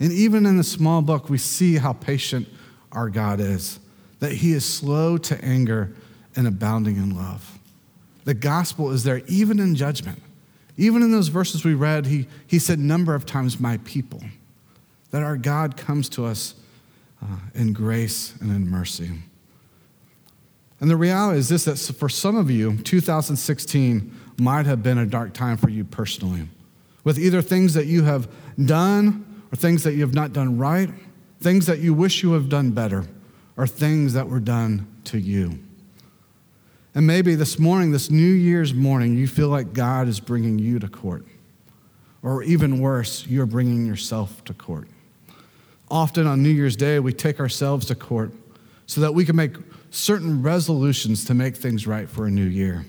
And even in the small book, we see how patient our God is, that he is slow to anger and abounding in love. The gospel is there even in judgment. Even in those verses we read, he, he said number of times, My people, that our God comes to us uh, in grace and in mercy. And the reality is this that for some of you, 2016 might have been a dark time for you personally, with either things that you have done or things that you have not done right, things that you wish you have done better, or things that were done to you. And maybe this morning, this New Year's morning, you feel like God is bringing you to court. Or even worse, you're bringing yourself to court. Often on New Year's Day, we take ourselves to court so that we can make certain resolutions to make things right for a new year.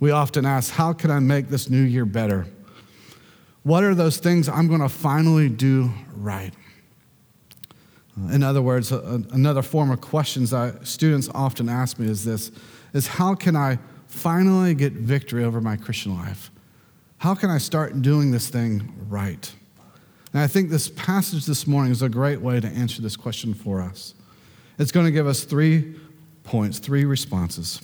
We often ask, How can I make this new year better? What are those things I'm going to finally do right? In other words, another form of questions that students often ask me is this is how can I finally get victory over my Christian life? How can I start doing this thing right? And I think this passage this morning is a great way to answer this question for us. It's going to give us three points, three responses.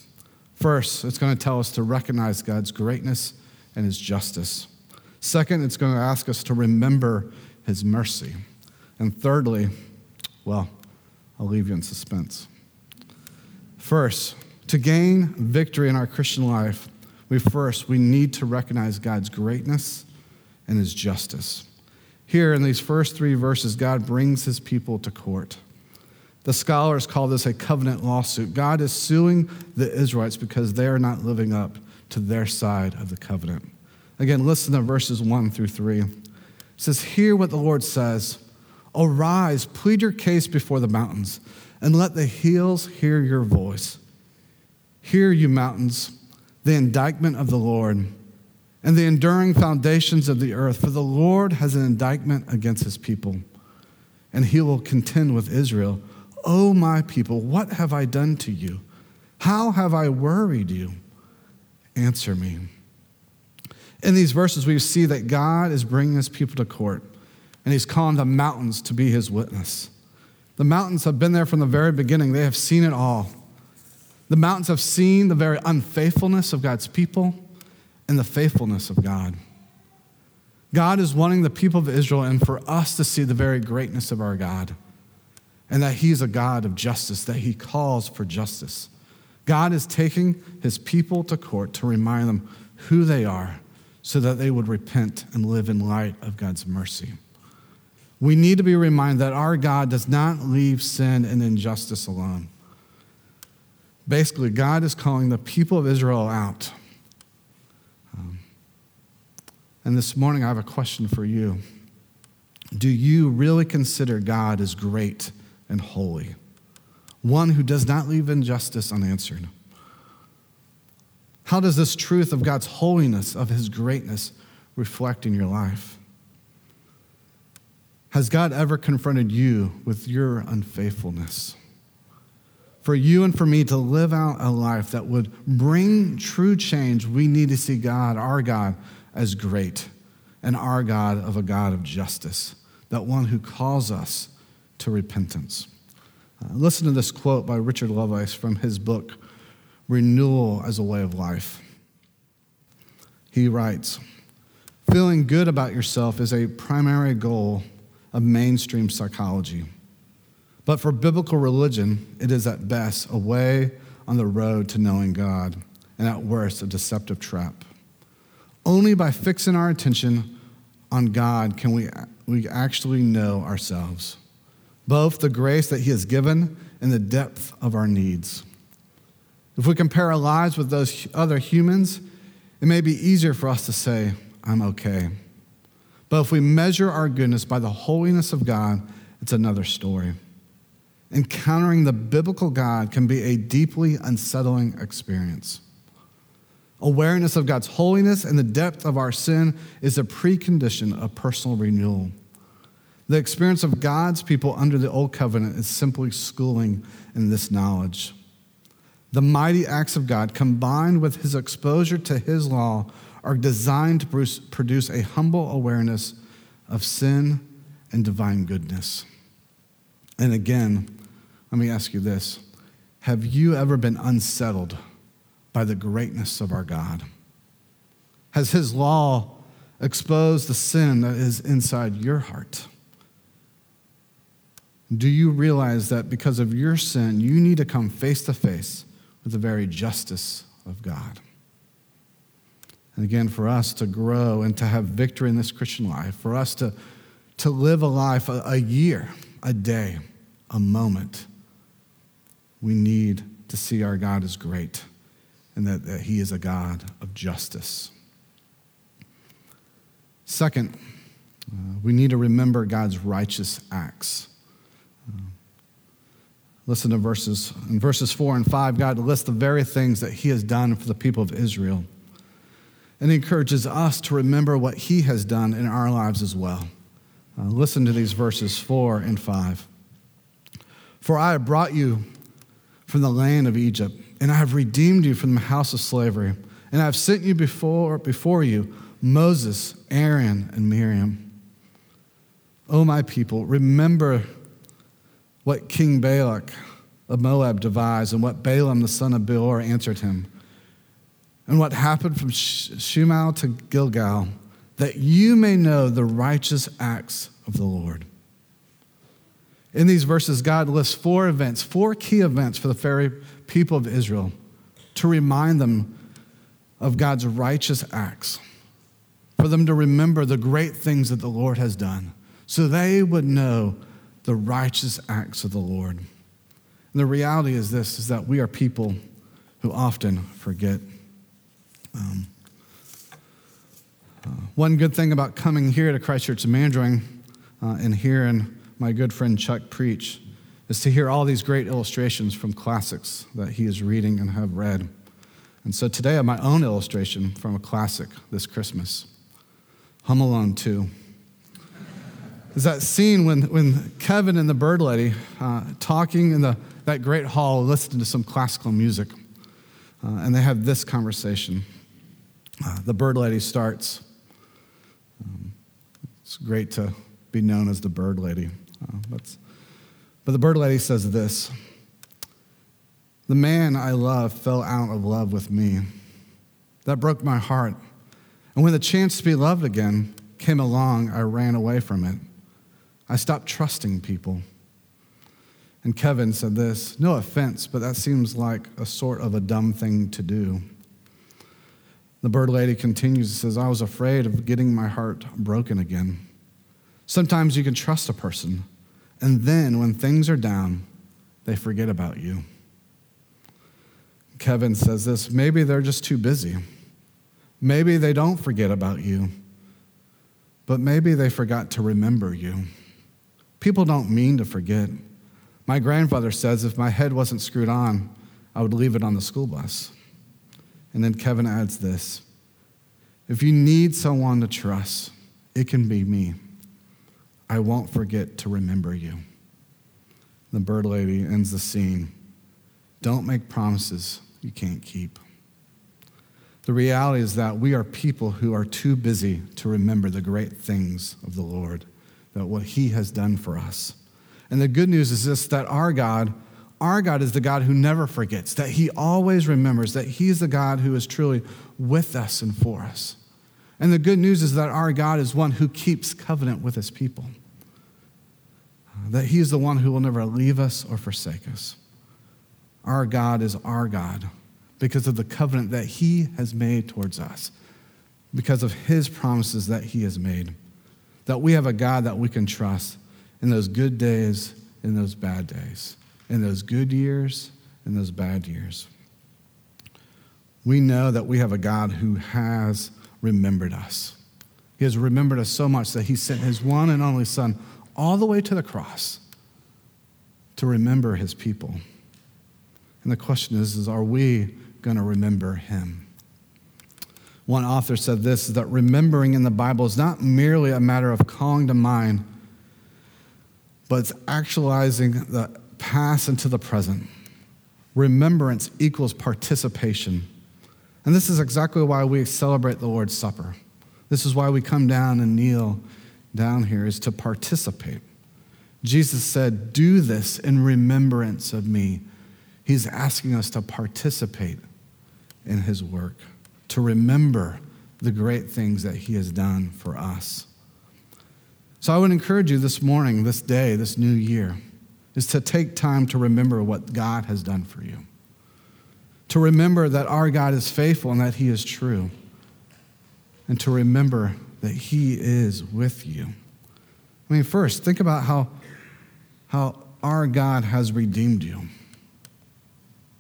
First, it's going to tell us to recognize God's greatness and his justice. Second, it's going to ask us to remember his mercy. And thirdly, well, I'll leave you in suspense. First, to gain victory in our Christian life, we first we need to recognize God's greatness and his justice. Here in these first 3 verses, God brings his people to court. The scholars call this a covenant lawsuit. God is suing the Israelites because they are not living up to their side of the covenant. Again, listen to verses 1 through 3. It says, Hear what the Lord says Arise, plead your case before the mountains, and let the hills hear your voice. Hear, you mountains, the indictment of the Lord, and the enduring foundations of the earth, for the Lord has an indictment against his people, and he will contend with Israel Oh, my people, what have I done to you? How have I worried you? Answer me. In these verses, we see that God is bringing his people to court, and he's calling the mountains to be his witness. The mountains have been there from the very beginning, they have seen it all. The mountains have seen the very unfaithfulness of God's people and the faithfulness of God. God is wanting the people of Israel and for us to see the very greatness of our God and that He's a God of justice, that He calls for justice. God is taking His people to court to remind them who they are so that they would repent and live in light of God's mercy. We need to be reminded that our God does not leave sin and injustice alone. Basically, God is calling the people of Israel out. Um, and this morning, I have a question for you. Do you really consider God as great and holy, one who does not leave injustice unanswered. How does this truth of God's holiness, of his greatness, reflect in your life? Has God ever confronted you with your unfaithfulness? For you and for me to live out a life that would bring true change, we need to see God, our God, as great and our God of a God of justice, that one who calls us to repentance. Uh, listen to this quote by Richard Lovelace from his book, Renewal as a Way of Life. He writes Feeling good about yourself is a primary goal of mainstream psychology. But for biblical religion, it is at best a way on the road to knowing God, and at worst, a deceptive trap. Only by fixing our attention on God can we, we actually know ourselves both the grace that He has given and the depth of our needs. If we compare our lives with those other humans, it may be easier for us to say, I'm okay. But if we measure our goodness by the holiness of God, it's another story. Encountering the biblical God can be a deeply unsettling experience. Awareness of God's holiness and the depth of our sin is a precondition of personal renewal. The experience of God's people under the old covenant is simply schooling in this knowledge. The mighty acts of God, combined with his exposure to his law, are designed to produce a humble awareness of sin and divine goodness. And again, let me ask you this Have you ever been unsettled by the greatness of our God? Has His law exposed the sin that is inside your heart? Do you realize that because of your sin, you need to come face to face with the very justice of God? And again, for us to grow and to have victory in this Christian life, for us to, to live a life, a, a year, a day, a moment, we need to see our God as great and that, that He is a God of justice. Second, uh, we need to remember God's righteous acts. Listen to verses. In verses 4 and 5, God lists the very things that He has done for the people of Israel. And He encourages us to remember what He has done in our lives as well. Uh, listen to these verses 4 and 5. For I have brought you from the land of Egypt, and I have redeemed you from the house of slavery, and I have sent you before, before you Moses, Aaron, and Miriam. O my people, remember what King Balak of Moab devised and what Balaam the son of Beor answered him, and what happened from Shittim to Gilgal, that you may know the righteous acts of the Lord. In these verses, God lists four events, four key events for the very people of Israel to remind them of God's righteous acts for them to remember the great things that the Lord has done, so they would know the righteous acts of the Lord. And the reality is this is that we are people who often forget. Um, uh, one good thing about coming here to Christ Church of Mandring uh, and hearing my good friend Chuck preach is to hear all these great illustrations from classics that he is reading and have read. And so today I have my own illustration from a classic this Christmas. Home Alone 2. Is that scene when, when Kevin and the bird lady uh, talking in the, that great hall, listening to some classical music, uh, and they have this conversation. Uh, the bird lady starts. Um, it's great to be known as the bird lady. Uh, but, but the bird lady says this The man I love fell out of love with me. That broke my heart. And when the chance to be loved again came along, I ran away from it. I stopped trusting people. And Kevin said this no offense, but that seems like a sort of a dumb thing to do. The bird lady continues and says, I was afraid of getting my heart broken again. Sometimes you can trust a person, and then when things are down, they forget about you. Kevin says this maybe they're just too busy. Maybe they don't forget about you, but maybe they forgot to remember you. People don't mean to forget. My grandfather says if my head wasn't screwed on, I would leave it on the school bus. And then Kevin adds this if you need someone to trust, it can be me. I won't forget to remember you. The bird lady ends the scene. Don't make promises you can't keep. The reality is that we are people who are too busy to remember the great things of the Lord, that what He has done for us. And the good news is this that our God, our God is the God who never forgets, that He always remembers, that He's the God who is truly with us and for us. And the good news is that our God is one who keeps covenant with His people, that He is the one who will never leave us or forsake us. Our God is our God because of the covenant that He has made towards us, because of His promises that He has made. That we have a God that we can trust in those good days, in those bad days, in those good years, in those bad years. We know that we have a God who has remembered us. He has remembered us so much that He sent His one and only Son all the way to the cross to remember His people. And the question is, is are we going to remember him. One author said this that remembering in the Bible is not merely a matter of calling to mind, but it's actualizing the past into the present. Remembrance equals participation. And this is exactly why we celebrate the Lord's Supper. This is why we come down and kneel down here is to participate. Jesus said, Do this in remembrance of me. He's asking us to participate in his work, to remember the great things that he has done for us. So I would encourage you this morning, this day, this new year, is to take time to remember what God has done for you. To remember that our God is faithful and that he is true. And to remember that he is with you. I mean, first, think about how, how our God has redeemed you,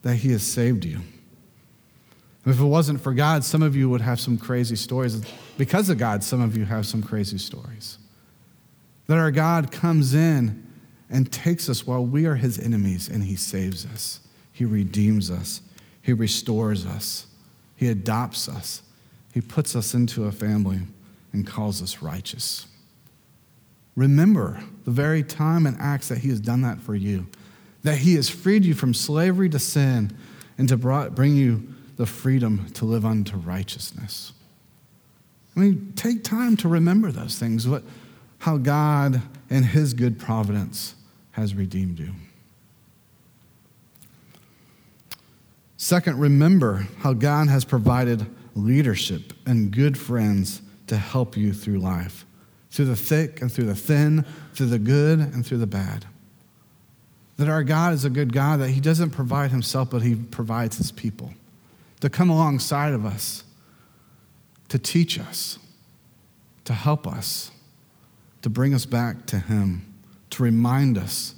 that he has saved you. If it wasn't for God, some of you would have some crazy stories. Because of God, some of you have some crazy stories. That our God comes in and takes us while we are his enemies and he saves us. He redeems us. He restores us. He adopts us. He puts us into a family and calls us righteous. Remember the very time and acts that he has done that for you, that he has freed you from slavery to sin and to bring you the freedom to live unto righteousness. I mean, take time to remember those things, what, how God in his good providence has redeemed you. Second, remember how God has provided leadership and good friends to help you through life, through the thick and through the thin, through the good and through the bad. That our God is a good God, that He doesn't provide Himself, but He provides His people to come alongside of us, to teach us, to help us, to bring us back to Him, to remind us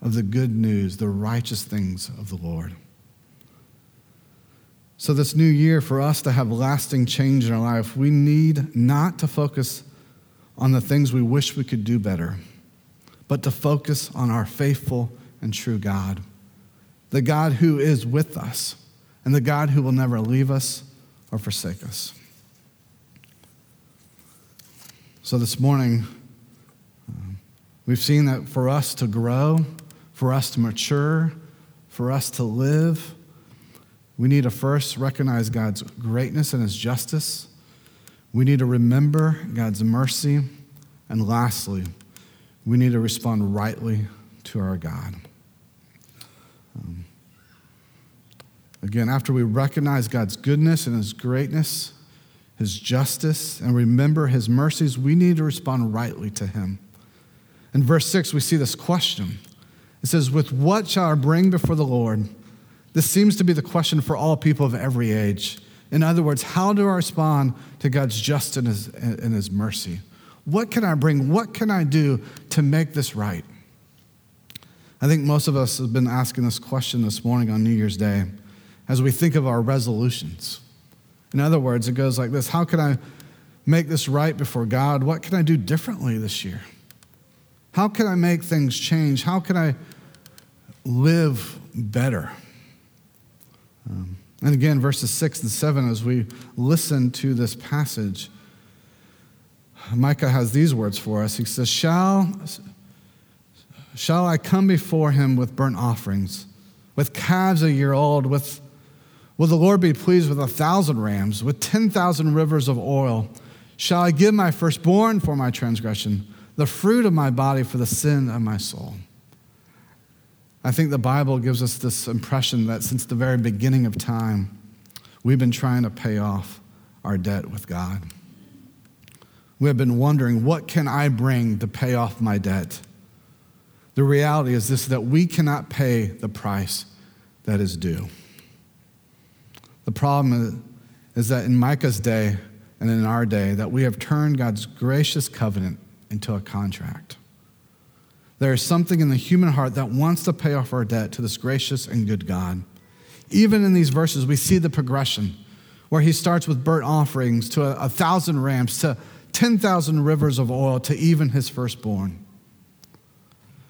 of the good news, the righteous things of the Lord. So, this new year, for us to have lasting change in our life, we need not to focus on the things we wish we could do better, but to focus on our faithful and true God, the God who is with us and the God who will never leave us or forsake us. So this morning, uh, we've seen that for us to grow, for us to mature, for us to live, we need to first recognize God's greatness and his justice. We need to remember God's mercy. And lastly, we need to respond rightly to our God. Again, after we recognize God's goodness and His greatness, His justice, and remember His mercies, we need to respond rightly to Him. In verse 6, we see this question. It says, With what shall I bring before the Lord? This seems to be the question for all people of every age. In other words, how do I respond to God's justice and His, and his mercy? What can I bring? What can I do to make this right? I think most of us have been asking this question this morning on New Year's Day as we think of our resolutions. In other words, it goes like this How can I make this right before God? What can I do differently this year? How can I make things change? How can I live better? Um, and again, verses 6 and 7, as we listen to this passage, Micah has these words for us. He says, Shall, shall I come before him with burnt offerings, with calves a year old, with Will the Lord be pleased with a thousand rams, with 10,000 rivers of oil? Shall I give my firstborn for my transgression, the fruit of my body for the sin of my soul? I think the Bible gives us this impression that since the very beginning of time, we've been trying to pay off our debt with God. We have been wondering, what can I bring to pay off my debt? The reality is this that we cannot pay the price that is due. The problem is that in Micah's day and in our day, that we have turned God's gracious covenant into a contract. There is something in the human heart that wants to pay off our debt to this gracious and good God. Even in these verses, we see the progression where he starts with burnt offerings to a, a thousand rams, to 10,000 rivers of oil, to even his firstborn.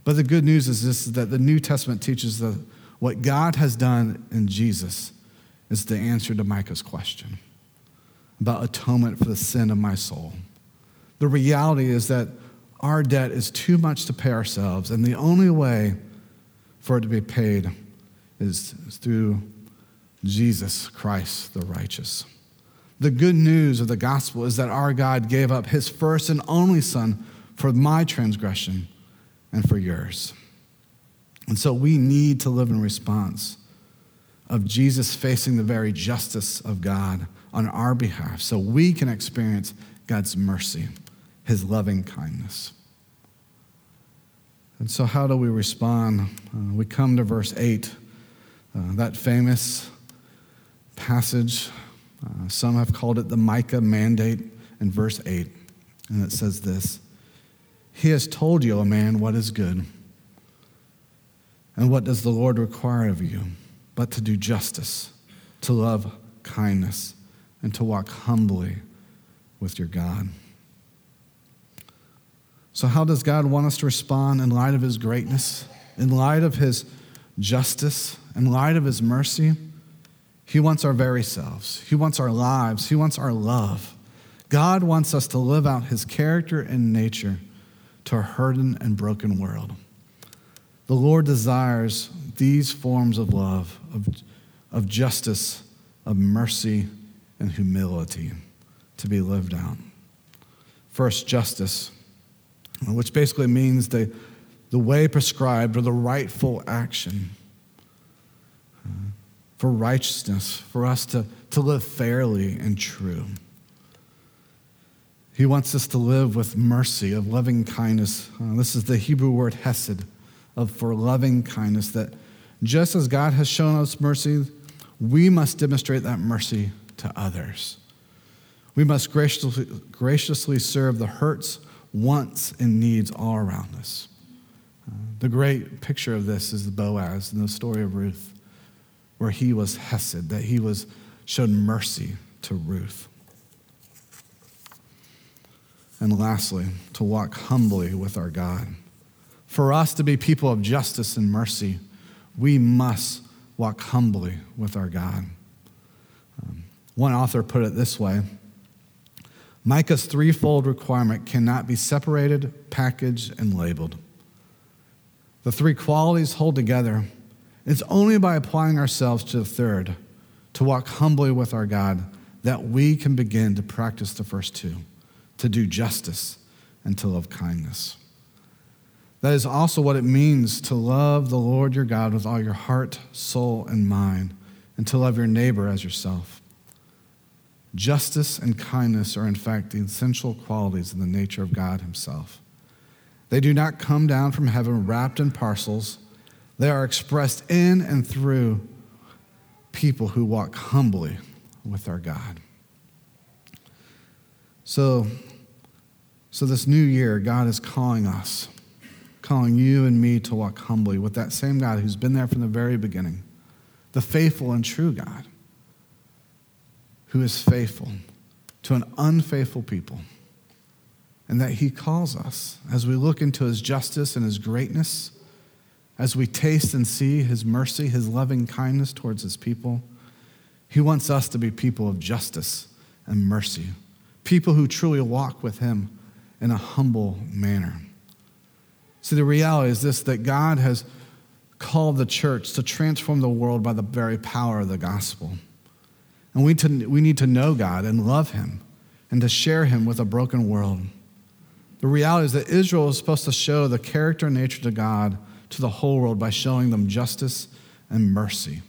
But the good news is this is that the New Testament teaches that what God has done in Jesus is the answer to Micah's question about atonement for the sin of my soul. The reality is that our debt is too much to pay ourselves, and the only way for it to be paid is, through Jesus Christ, the righteous. The good news of the gospel is that our God gave up his first and only Son for my transgression and for yours. And so we need to live in response of Jesus facing the very justice of God on our behalf so we can experience God's mercy, his loving kindness. And so, how do we respond? Uh, we come to verse 8, uh, that famous passage. Uh, some have called it the Micah mandate in verse 8. And it says this He has told you, O man, what is good. And what does the Lord require of you? But to do justice, to love kindness, and to walk humbly with your God. So, how does God want us to respond in light of his greatness, in light of his justice, in light of his mercy? He wants our very selves, he wants our lives, he wants our love. God wants us to live out his character and nature to a hurting and broken world. The Lord desires these forms of love, of, of justice, of mercy, and humility to be lived out. First, justice which basically means the, the way prescribed or the rightful action uh, for righteousness, for us to, to live fairly and true. He wants us to live with mercy, of loving kindness. Uh, this is the Hebrew word hesed, of for loving kindness, that just as God has shown us mercy, we must demonstrate that mercy to others. We must graciously, graciously serve the hurts wants and needs all around us. Uh, the great picture of this is Boaz in the story of Ruth, where he was Hesed, that he was showed mercy to Ruth. And lastly, to walk humbly with our God. For us to be people of justice and mercy, we must walk humbly with our God. Um, one author put it this way Micah's threefold requirement cannot be separated, packaged, and labeled. The three qualities hold together. It's only by applying ourselves to the third, to walk humbly with our God, that we can begin to practice the first two, to do justice and to love kindness. That is also what it means to love the Lord your God with all your heart, soul, and mind, and to love your neighbor as yourself. Justice and kindness are, in fact, the essential qualities in the nature of God Himself. They do not come down from heaven wrapped in parcels, they are expressed in and through people who walk humbly with our God. So, so this new year, God is calling us, calling you and me to walk humbly with that same God who's been there from the very beginning, the faithful and true God who is faithful to an unfaithful people. And that he calls us as we look into his justice and his greatness, as we taste and see his mercy, his loving kindness towards his people. He wants us to be people of justice and mercy, people who truly walk with him in a humble manner. See, the reality is this that God has called the church to transform the world by the very power of the gospel. And we, to, we need to know God and love Him and to share Him with a broken world. The reality is that Israel is supposed to show the character and nature to God to the whole world by showing them justice and mercy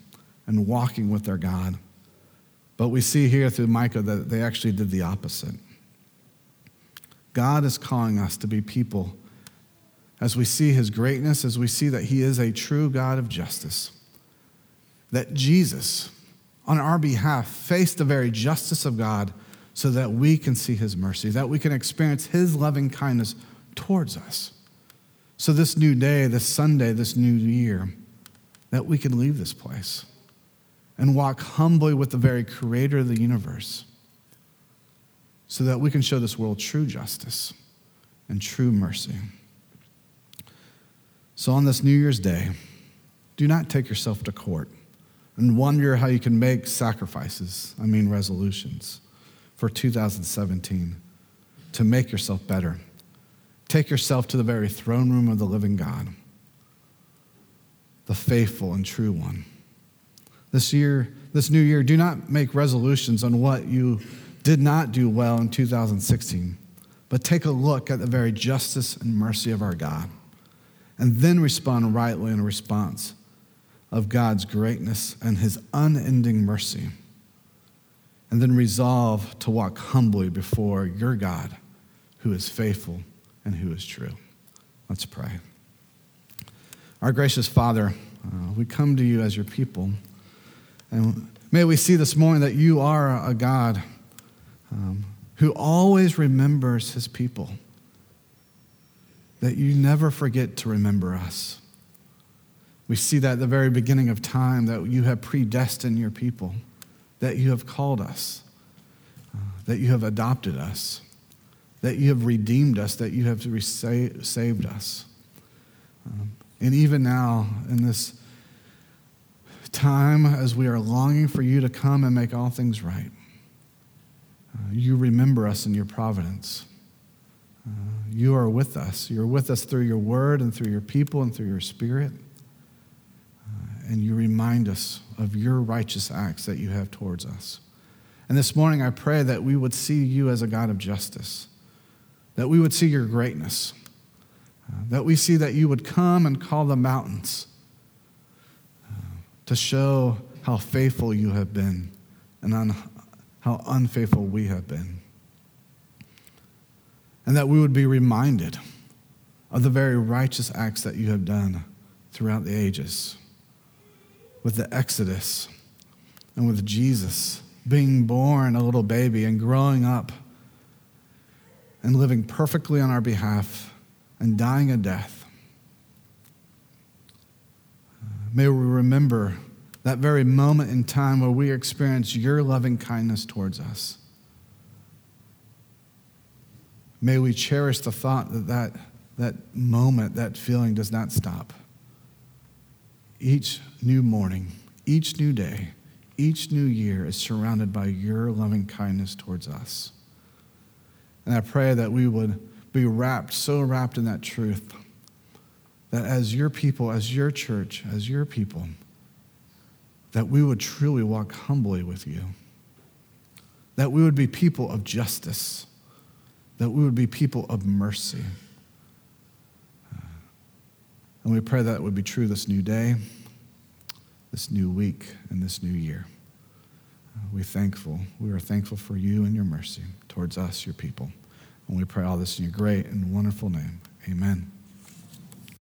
and walking with their God. But we see here through Micah that they actually did the opposite. God is calling us to be people as we see his greatness, as we see that he is a true God of justice, that Jesus, on our behalf faced the very justice of God so that we can see his mercy, that we can experience his loving kindness towards us. So, this new day, this Sunday, this new year, that we can leave this place and walk humbly with the very creator of the universe so that we can show this world true justice and true mercy. So, on this New Year's Day, do not take yourself to court and wonder how you can make sacrifices, I mean resolutions, for 2017 to make yourself better. Take yourself to the very throne room of the living God, the faithful and true one. this year, this new year, do not make resolutions on what you did not do well in 2016, but take a look at the very justice and mercy of our God, and then respond rightly in response of God's greatness and his unending mercy. And then resolve to walk humbly before your God, who is faithful and who is true. Let's pray. Our gracious Father, uh, we come to you as your people. And may we see this morning that you are a God um, who always remembers his people, that you never forget to remember us. We see that at the very beginning of time, that you have predestined your people, that you have called us, uh, that you have adopted us, that you have redeemed us, that you have saved us. Um, and even now, in this time as we are longing for you to come and make all things right, uh, you remember us in your providence. Uh, you are with us. You're with us through your word and through your people and through your spirit. Uh, and you remind us of your righteous acts that you have towards us. And this morning, I pray that we would see you as a God of justice, that we would see your greatness, uh, that we see that you would come and call the mountains uh, to show how faithful you have been and un- how unfaithful we have been. And that we would be reminded of the very righteous acts that you have done throughout the ages with the Exodus and with Jesus being born a little baby and growing up and living perfectly on our behalf and dying a death. May we remember that very moment in time where we experience your loving kindness towards us. May we cherish the thought that that, that moment, that feeling does not stop. Each new morning, each new day, each new year is surrounded by your loving kindness towards us. And I pray that we would be wrapped, so wrapped in that truth, that as your people, as your church, as your people, that we would truly walk humbly with you, that we would be people of justice, that we would be people of mercy. Uh, and we pray that would be true this new day, this new week, and this new year. Uh, we thankful. We are thankful for you and your mercy towards us, your people. And we pray all this in your great and wonderful name. Amen.